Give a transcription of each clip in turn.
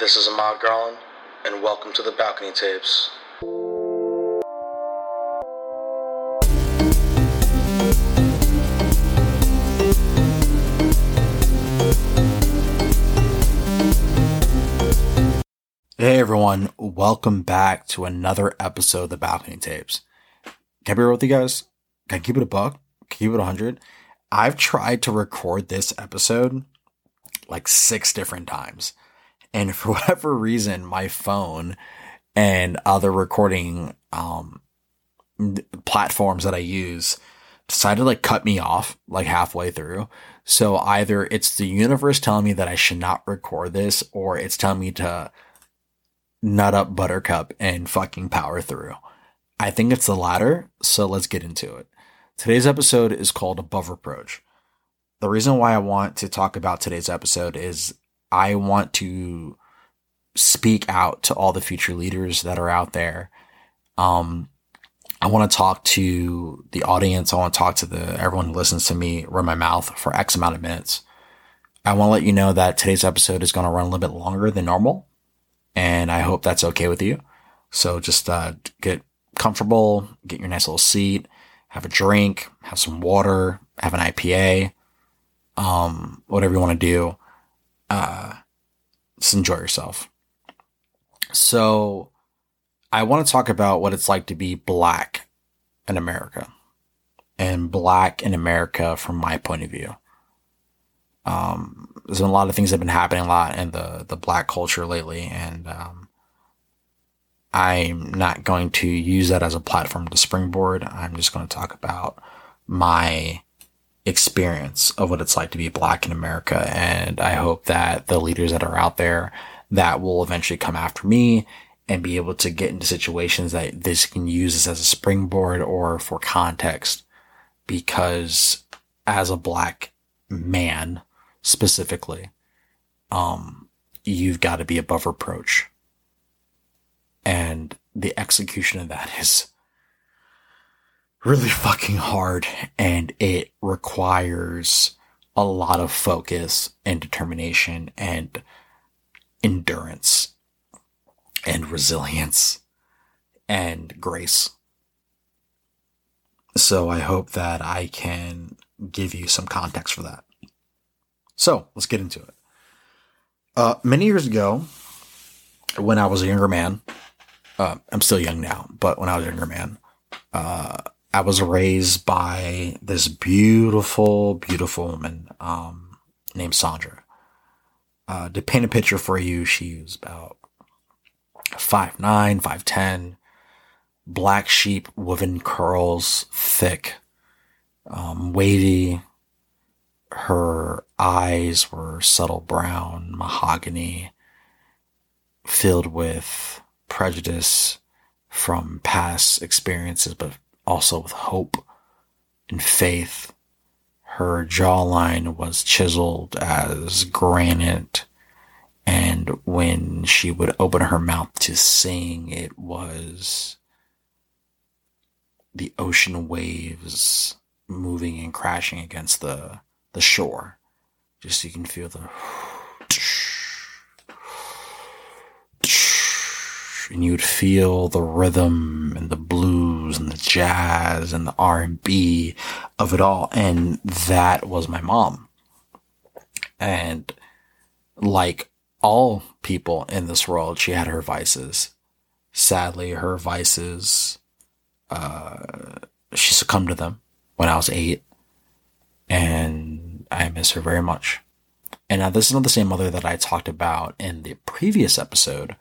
This is Ahmad Garland, and welcome to the Balcony Tapes. Hey everyone, welcome back to another episode of the Balcony Tapes. Can I be real with you guys? Can I keep it a buck? Can I keep it a 100? I've tried to record this episode like six different times. And for whatever reason, my phone and other recording um, platforms that I use decided to like cut me off like halfway through. So either it's the universe telling me that I should not record this or it's telling me to nut up buttercup and fucking power through. I think it's the latter. So let's get into it. Today's episode is called Above Reproach. The reason why I want to talk about today's episode is I want to speak out to all the future leaders that are out there. Um, I want to talk to the audience. I want to talk to the everyone who listens to me run my mouth for X amount of minutes. I want to let you know that today's episode is going to run a little bit longer than normal, and I hope that's okay with you. So just uh, get comfortable, get your nice little seat, have a drink, have some water, have an IPA, um, whatever you want to do. Uh, just enjoy yourself. So I want to talk about what it's like to be black in America and black in America from my point of view. Um, there's been a lot of things that have been happening a lot in the, the black culture lately. And, um, I'm not going to use that as a platform to springboard. I'm just going to talk about my experience of what it's like to be black in America. And I hope that the leaders that are out there that will eventually come after me and be able to get into situations that this can use as a springboard or for context. Because as a black man specifically, um, you've got to be above reproach. And the execution of that is really fucking hard and it requires a lot of focus and determination and endurance and resilience and grace. So I hope that I can give you some context for that. So let's get into it. Uh, many years ago, when I was a younger man, uh, I'm still young now, but when I was a younger man, uh, I was raised by this beautiful, beautiful woman um, named Sandra. Uh, to paint a picture for you, she was about five nine, five ten, black sheep woven curls, thick, um, wavy. Her eyes were subtle brown, mahogany, filled with prejudice from past experiences, but also with hope and faith her jawline was chiseled as granite. And when she would open her mouth to sing, it was the ocean waves moving and crashing against the, the shore. Just so you can feel the and you'd feel the rhythm and the blues and the jazz and the R&B of it all. And that was my mom. And like all people in this world, she had her vices. Sadly, her vices, uh, she succumbed to them when I was eight. And I miss her very much. And now this is not the same mother that I talked about in the previous episode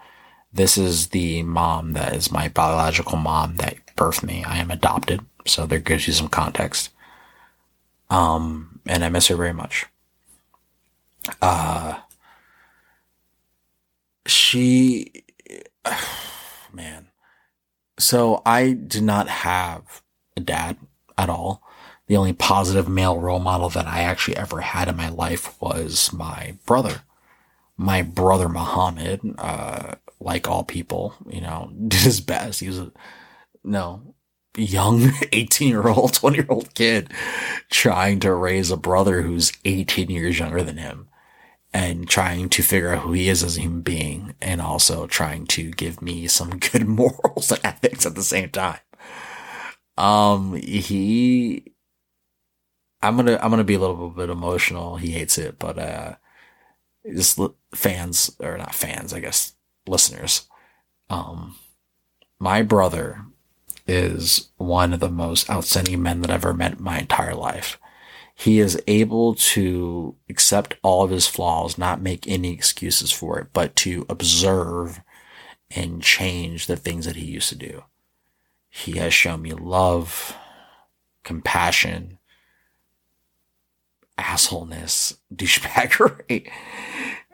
this is the mom that is my biological mom that birthed me. I am adopted, so there gives you some context. Um, and I miss her very much. Uh, she, man. So I did not have a dad at all. The only positive male role model that I actually ever had in my life was my brother. My brother Muhammad, uh, like all people, you know, did his best. He was a, no, young 18 year old, 20 year old kid trying to raise a brother who's 18 years younger than him. and trying to figure out who he is as a human being and also trying to give me some good morals and ethics at the same time. Um, he, I'm gonna, I'm gonna be a little bit emotional. He hates it, but, uh, just fans or not fans, I guess, listeners. Um, my brother is one of the most outstanding men that I've ever met in my entire life. He is able to accept all of his flaws, not make any excuses for it, but to observe and change the things that he used to do. He has shown me love, compassion, assholeness, douchebaggery,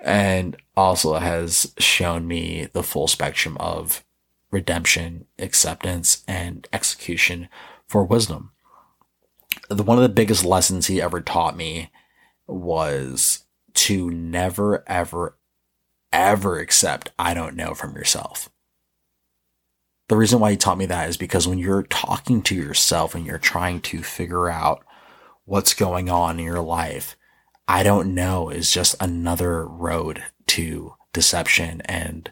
and also has shown me the full spectrum of redemption, acceptance, and execution for wisdom. The, one of the biggest lessons he ever taught me was to never, ever, ever accept I don't know from yourself. The reason why he taught me that is because when you're talking to yourself and you're trying to figure out what's going on in your life, I don't know is just another road to deception and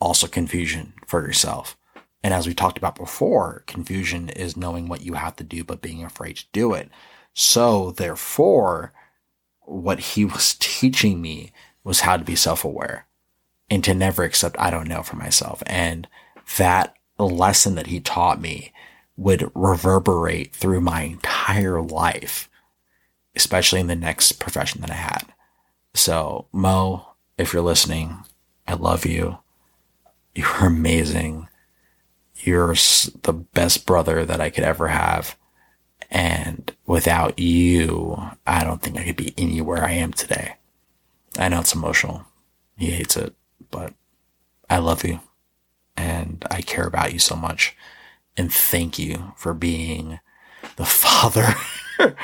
also confusion for yourself. And as we talked about before, confusion is knowing what you have to do, but being afraid to do it. So therefore, what he was teaching me was how to be self-aware and to never accept I don't know for myself. And that lesson that he taught me would reverberate through my entire life, especially in the next profession that I had. So Mo, if you're listening, I love you. You're amazing. You're the best brother that I could ever have. And without you, I don't think I could be anywhere I am today. I know it's emotional. He hates it, but I love you and I care about you so much. And thank you for being the father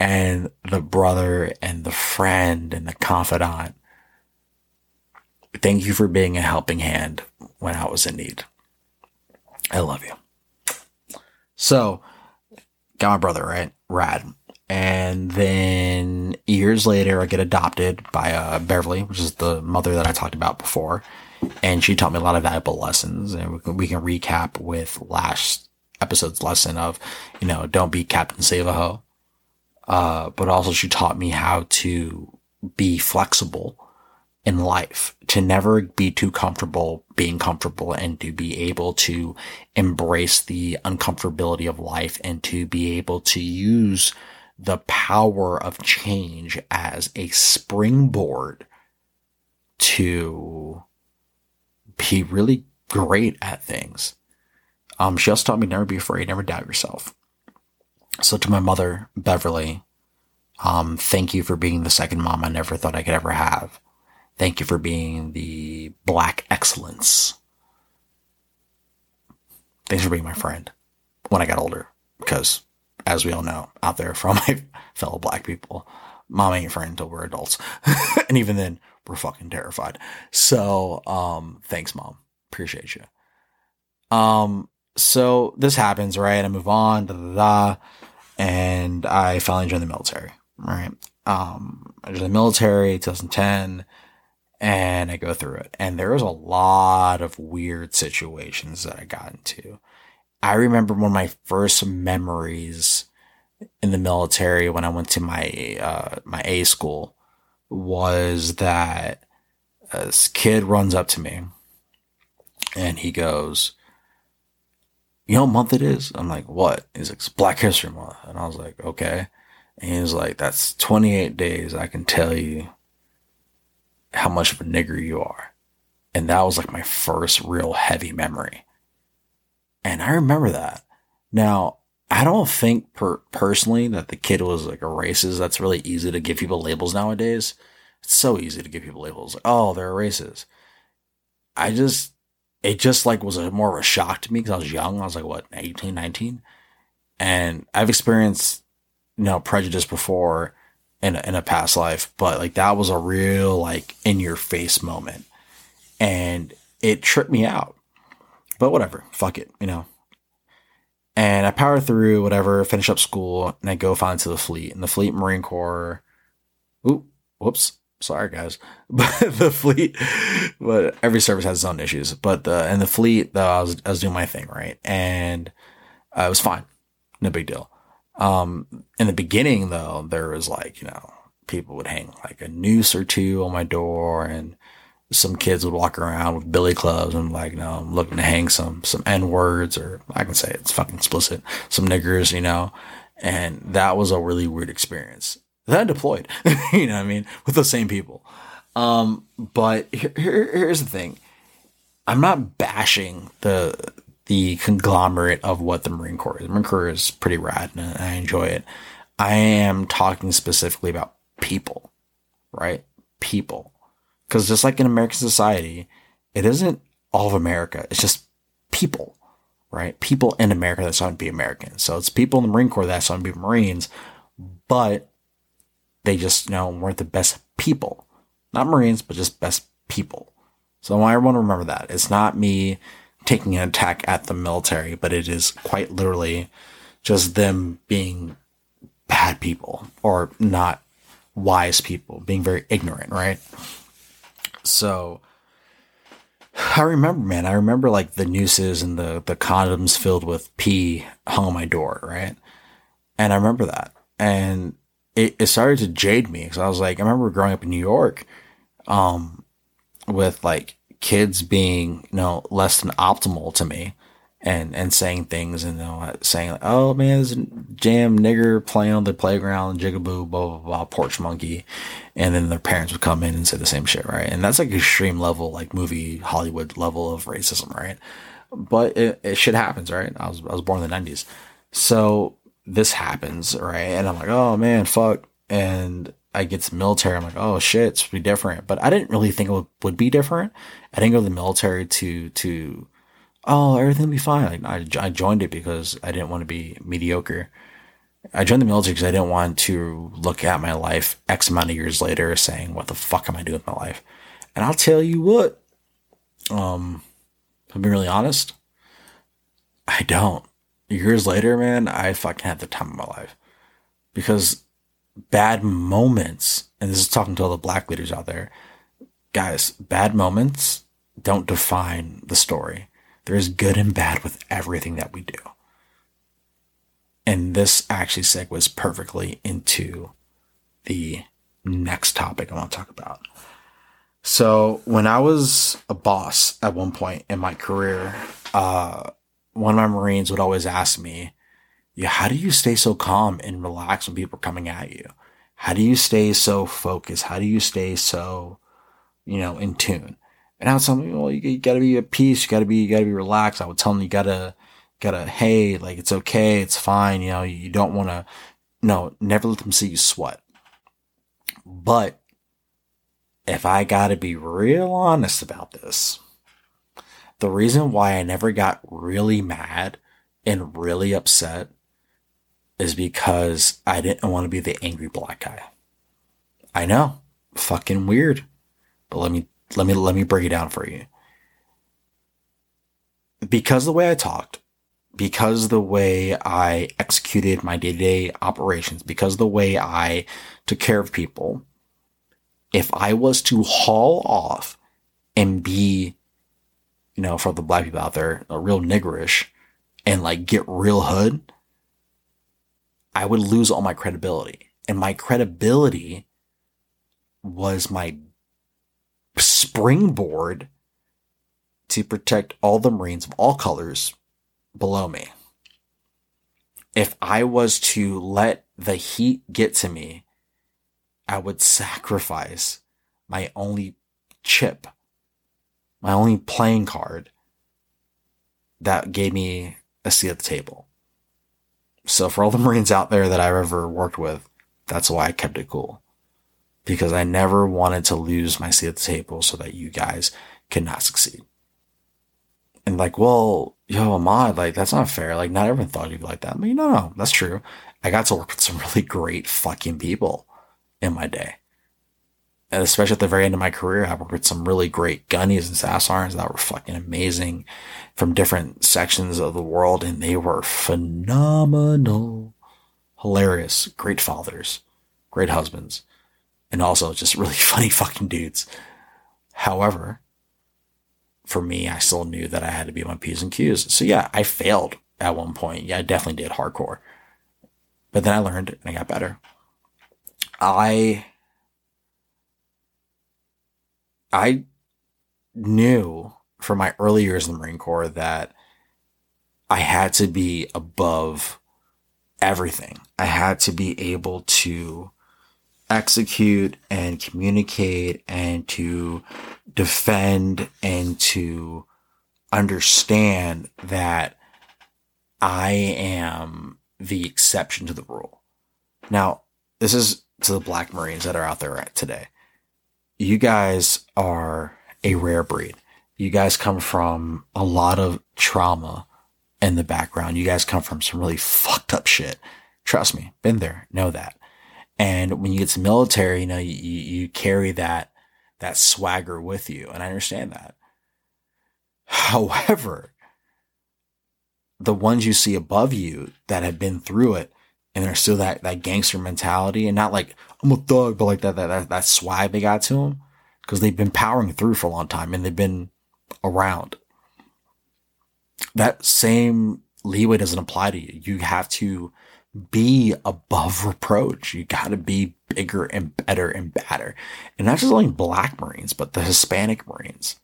and the brother and the friend and the confidant Thank you for being a helping hand when I was in need. I love you. So, got my brother, right? Rad. And then years later, I get adopted by uh, Beverly, which is the mother that I talked about before. And she taught me a lot of valuable lessons. And we can, we can recap with last episode's lesson of, you know, don't be Captain Save a Ho. Uh, but also she taught me how to be flexible in life, to never be too comfortable being comfortable and to be able to embrace the uncomfortability of life and to be able to use the power of change as a springboard to be really great at things. Um, she also taught me never be afraid, never doubt yourself. So to my mother, Beverly, um, thank you for being the second mom I never thought I could ever have. Thank you for being the black excellence. Thanks for being my friend when I got older. Because, as we all know out there from my fellow black people, mom ain't friend until we're adults. and even then, we're fucking terrified. So, um, thanks, mom. Appreciate you. Um, so this happens, right? I move on, da da da. And I finally join the military, right? Um, I joined the military 2010 and I go through it. And there was a lot of weird situations that I got into. I remember one of my first memories in the military when I went to my uh, my A school was that this kid runs up to me and he goes, "You know what month it is?" I'm like, "What?" He's like, "It's Black History Month," and I was like, "Okay." And he's like, "That's 28 days. I can tell you how much of a nigger you are. And that was like my first real heavy memory. And I remember that. Now, I don't think per- personally that the kid was like a racist. That's really easy to give people labels nowadays. It's so easy to give people labels. Like, oh, they're racist. I just, it just like was a more of a shock to me because I was young. I was like, what, 18, 19? And I've experienced, you know, prejudice before in a, in a past life, but like that was a real like in your face moment, and it tripped me out. But whatever, fuck it, you know. And I power through whatever, finish up school, and I go find to the fleet. And the fleet Marine Corps, oop, whoops, Sorry, guys, but the fleet, but every service has its own issues. But the and the fleet, though, I was I was doing my thing right, and uh, it was fine, no big deal. Um, in the beginning, though, there was like you know people would hang like a noose or two on my door, and some kids would walk around with billy clubs and like, you know, I'm looking to hang some some n words, or I can say it's fucking explicit, some niggers, you know, and that was a really weird experience. Then deployed, you know what I mean, with the same people. Um, but here, here, here's the thing. I'm not bashing the the conglomerate of what the Marine Corps is. The Marine Corps is pretty rad and I enjoy it. I am talking specifically about people, right? People. Because just like in American society, it isn't all of America. It's just people, right? People in America that's want to be Americans. So it's people in the Marine Corps that's want to be Marines, but they just, you know, weren't the best people. Not Marines, but just best people. So I want to remember that. It's not me taking an attack at the military, but it is quite literally just them being bad people or not wise people, being very ignorant, right? So I remember, man, I remember like the nooses and the, the condoms filled with pee hung on my door, right? And I remember that. And it, it started to jade me because I was like, I remember growing up in New York, um, with like kids being, you know, less than optimal to me and, and saying things and, you know, saying, like, oh man, this jam nigger playing on the playground, jigaboo, blah, blah, blah, porch monkey. And then their parents would come in and say the same shit, right? And that's like extreme level, like movie Hollywood level of racism, right? But it, it shit happens, right? I was, I was born in the 90s. So this happens, right? And I'm like, oh man, fuck. And I get to the military, I'm like, oh shit, it's be different. But I didn't really think it would, would be different. I didn't go to the military to, to, oh, everything will be fine. Like, I, I joined it because I didn't want to be mediocre. I joined the military because I didn't want to look at my life X amount of years later saying, what the fuck am I doing with my life? And I'll tell you what, um, I'm being really honest. I don't. Years later, man, I fucking had the time of my life because bad moments, and this is talking to all the black leaders out there, guys, bad moments don't define the story. There is good and bad with everything that we do. And this actually segues perfectly into the next topic I want to talk about. So when I was a boss at one point in my career, uh, one of my Marines would always ask me, yeah, how do you stay so calm and relaxed when people are coming at you? How do you stay so focused? How do you stay so, you know, in tune? And I would tell them, well, you, you gotta be at peace. You gotta be, you gotta be relaxed. I would tell them, you gotta, gotta, hey, like, it's okay. It's fine. You know, you don't want to, no, never let them see you sweat. But if I gotta be real honest about this, the reason why I never got really mad and really upset is because I didn't want to be the angry black guy. I know, fucking weird, but let me let me let me break it down for you. Because the way I talked, because the way I executed my day-to-day operations, because the way I took care of people, if I was to haul off and be, you know, for the black people out there, a real niggerish and like get real hood, I would lose all my credibility. And my credibility was my springboard to protect all the Marines of all colors below me. If I was to let the heat get to me, I would sacrifice my only chip, my only playing card that gave me a seat at the table. So for all the Marines out there that I've ever worked with, that's why I kept it cool. Because I never wanted to lose my seat at the table so that you guys cannot succeed. And like, well, yo, Ahmad, like, that's not fair. Like, not everyone thought you'd be like that. But no, no, that's true. I got to work with some really great fucking people in my day. And especially at the very end of my career, I worked with some really great gunnies and SASSARNs that were fucking amazing from different sections of the world, and they were phenomenal, hilarious, great fathers, great husbands. and also just really funny fucking dudes. However, for me, I still knew that I had to be my P's and Q's. So yeah, I failed at one point. Yeah, I definitely did hardcore. But then I learned and I got better. I I knew from my early years in the Marine Corps that I had to be above everything. I had to be able to execute and communicate and to defend and to understand that I am the exception to the rule. Now, this is to the black Marines that are out there today. You guys are a rare breed. You guys come from a lot of trauma in the background. You guys come from some really fucked up shit. Trust me, been there, know that. And when you get to military, you know, you, you carry that, that swagger with you. And I understand that. However, the ones you see above you that have been through it and they're still that, that gangster mentality and not like, a thug, but like that, that, that, swag they got to them because they've been powering through for a long time and they've been around. That same leeway doesn't apply to you. You have to be above reproach. You got to be bigger and better and badder. And not just only black Marines, but the Hispanic Marines.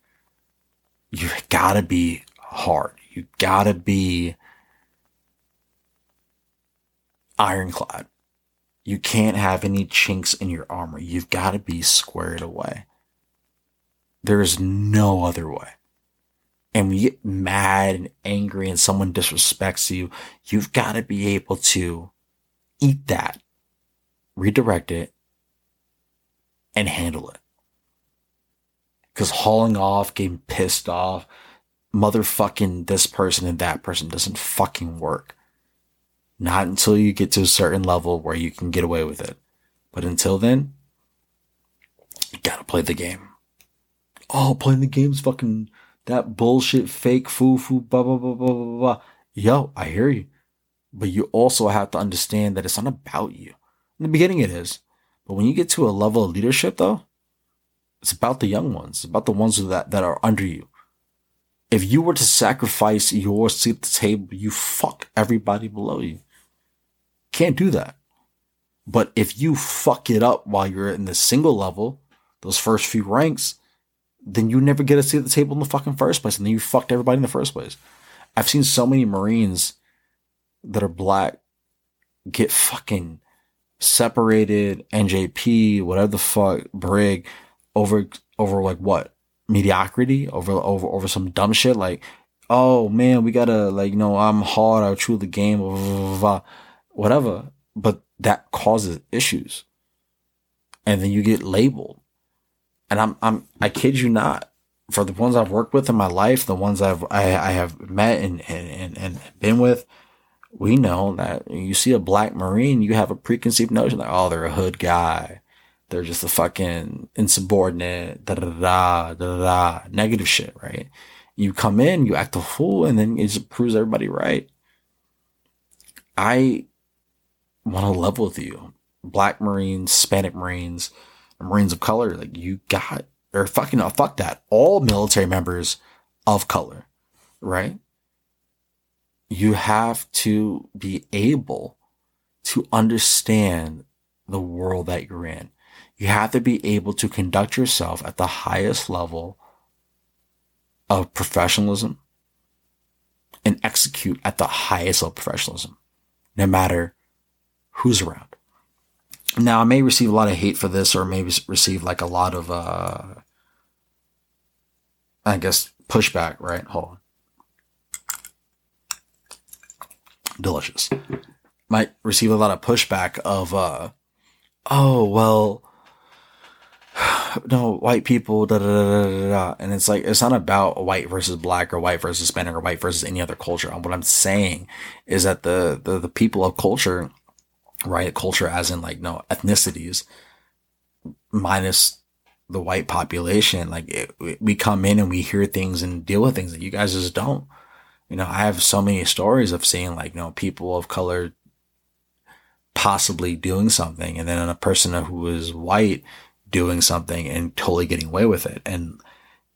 You got to be hard. You got to be ironclad. You can't have any chinks in your armor. You've got to be squared away. There is no other way. And when you get mad and angry and someone disrespects you, you've got to be able to eat that, redirect it, and handle it. Cause hauling off, getting pissed off, motherfucking this person and that person doesn't fucking work. Not until you get to a certain level where you can get away with it. But until then, you gotta play the game. Oh, playing the game's fucking that bullshit, fake, foo foo, blah, blah, blah, blah, blah, blah. Yo, I hear you. But you also have to understand that it's not about you. In the beginning, it is. But when you get to a level of leadership, though, it's about the young ones. It's about the ones that, that are under you. If you were to sacrifice your seat at the table, you fuck everybody below you. Can't do that. But if you fuck it up while you're in the single level, those first few ranks, then you never get a seat at the table in the fucking first place. And then you fucked everybody in the first place. I've seen so many Marines that are black get fucking separated, NJP, whatever the fuck, brig, over, over like what? Mediocrity? Over, over, over some dumb shit? Like, oh man, we gotta, like, you know, I'm hard, I'll chew the game, blah, blah, blah, whatever. But that causes issues. And then you get labeled and I'm I'm I kid you not, for the ones I've worked with in my life, the ones I've I, I have met and, and and been with, we know that you see a black marine, you have a preconceived notion that oh they're a hood guy, they're just a fucking insubordinate, da da da da da negative shit, right? You come in, you act a fool, and then it just proves everybody right. I want to level with you, black marines, Hispanic marines Marines of color, like you got, or fucking, no, fuck that. All military members of color, right? You have to be able to understand the world that you're in. You have to be able to conduct yourself at the highest level of professionalism and execute at the highest level of professionalism, no matter who's around. Now, I may receive a lot of hate for this, or maybe receive like a lot of, uh, I guess, pushback, right? Hold on. Delicious. Might receive a lot of pushback of, uh, oh, well, no, white people, da, da, da, da, da. And it's like, it's not about white versus black or white versus Hispanic or white versus any other culture. What I'm saying is that the, the, the people of culture right? Culture as in like, no, ethnicities minus the white population. Like it, we come in and we hear things and deal with things that you guys just don't. You know, I have so many stories of seeing like, you know, people of color possibly doing something and then a person who is white doing something and totally getting away with it. And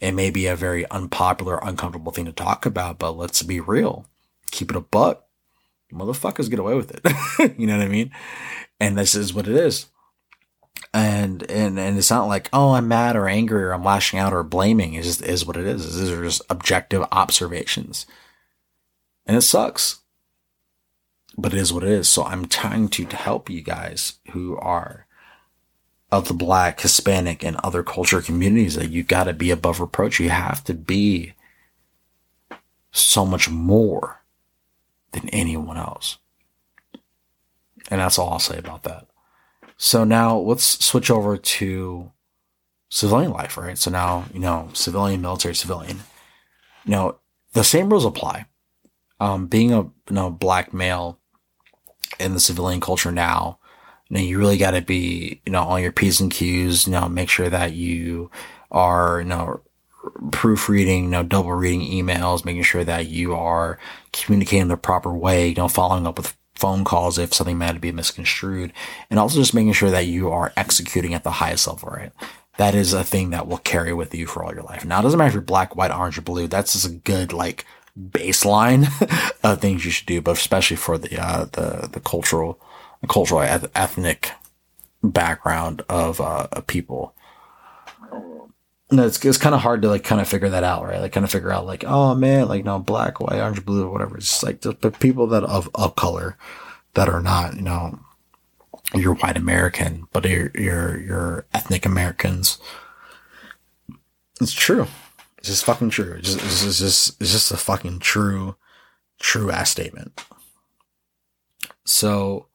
it may be a very unpopular, uncomfortable thing to talk about, but let's be real. Keep it a buck. Motherfuckers get away with it. you know what I mean? And this is what it is. And, and, and it's not like, oh, I'm mad or angry or I'm lashing out or blaming. It just is what it is. These are just objective observations. And it sucks. But it is what it is. So I'm trying to help you guys who are of the black, Hispanic, and other culture communities that you got to be above reproach. You have to be so much more than anyone else. And that's all I'll say about that. So now let's switch over to civilian life, right? So now, you know, civilian, military, civilian. Know, the same rules apply. Um, being a you know, black male in the civilian culture now, you know, you really got to be, you know, on your P's and Q's, you know, make sure that you are, you know, proofreading, you know, double reading emails, making sure that you are communicating the proper way, you know, following up with phone calls if something might be misconstrued, and also just making sure that you are executing at the highest level, right? That is a thing that will carry with you for all your life. Now, it doesn't matter if you're black, white, orange, or blue. That's just a good, like, baseline of things you should do, but especially for the, uh, the, the cultural, cultural ethnic background of, uh, of people. No, it's, it's kind of hard to like kind of figure that out, right? Like kind of figure out like, oh man, like no black, white, orange, blue, or whatever. It's just like the, the people that of, of color that are not, you know, you're white American, but you're, you're, you're ethnic Americans. It's true. It's just fucking true. It's just, it's just, it's just a fucking true, true ass statement. So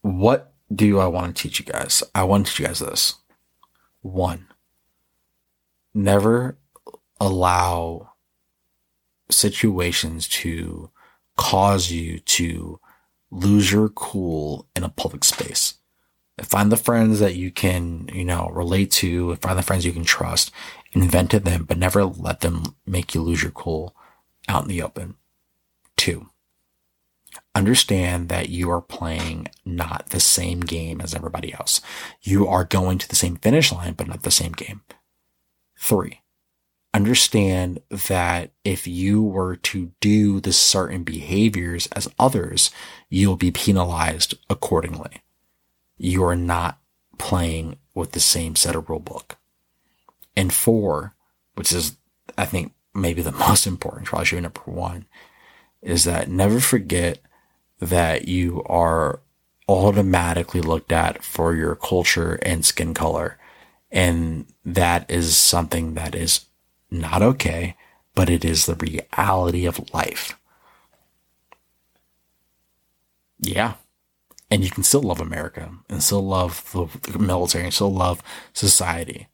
what do I want to teach you guys? I want to teach you guys this. One, never allow situations to cause you to lose your cool in a public space. Find the friends that you can, you know, relate to, find the friends you can trust, invent them, but never let them make you lose your cool out in the open. Two, understand that you are playing not the same game as everybody else. You are going to the same finish line, but not the same game. Three, understand that if you were to do the certain behaviors as others, you'll be penalized accordingly. You are not playing with the same set of rule book. And four, which is, I think, maybe the most important, probably should be number one, is that never forget that you are automatically looked at for your culture and skin color and that is something that is not okay, but it is the reality of life. Yeah. And you can still love America and still love the, military and still love society.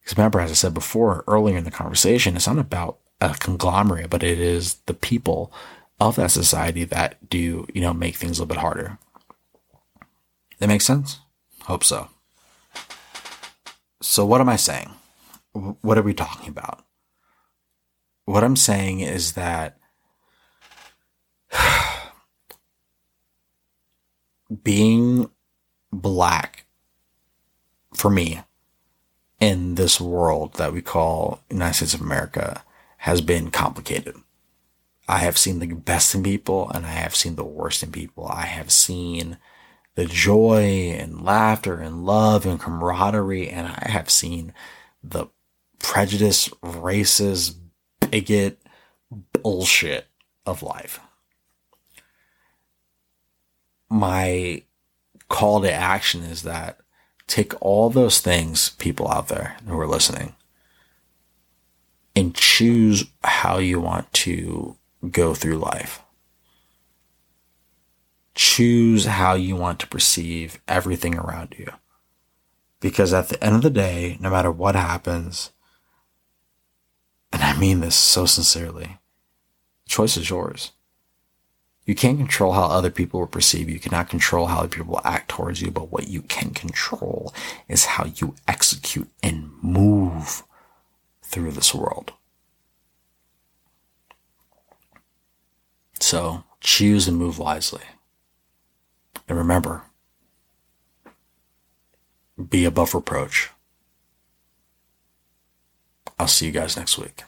Because remember, as I said before earlier in the conversation, it's not about a conglomerate, but it is the people of that society that do, you know, make things a little bit harder. That makes sense? Hope so. So, what am I saying? What are we talking about? What I'm saying is that being black for me in this world that we call United States of America has been complicated. I have seen the best in people and I have seen the worst in people. I have seen the joy and laughter and love and camaraderie. And I have seen the prejudice, racist, bigot bullshit of life. My call to action is that take all those things, people out there who are listening, and choose how you want to go through life choose how you want to perceive everything around you. Because at the end of the day, no matter what happens, and I mean this so sincerely, the choice is yours. You can't control how other people will perceive you. You cannot control how other people will act towards you, but what you can control is how you execute and move through this world. So choose and move wisely. And remember, be above reproach. I'll see you guys next week.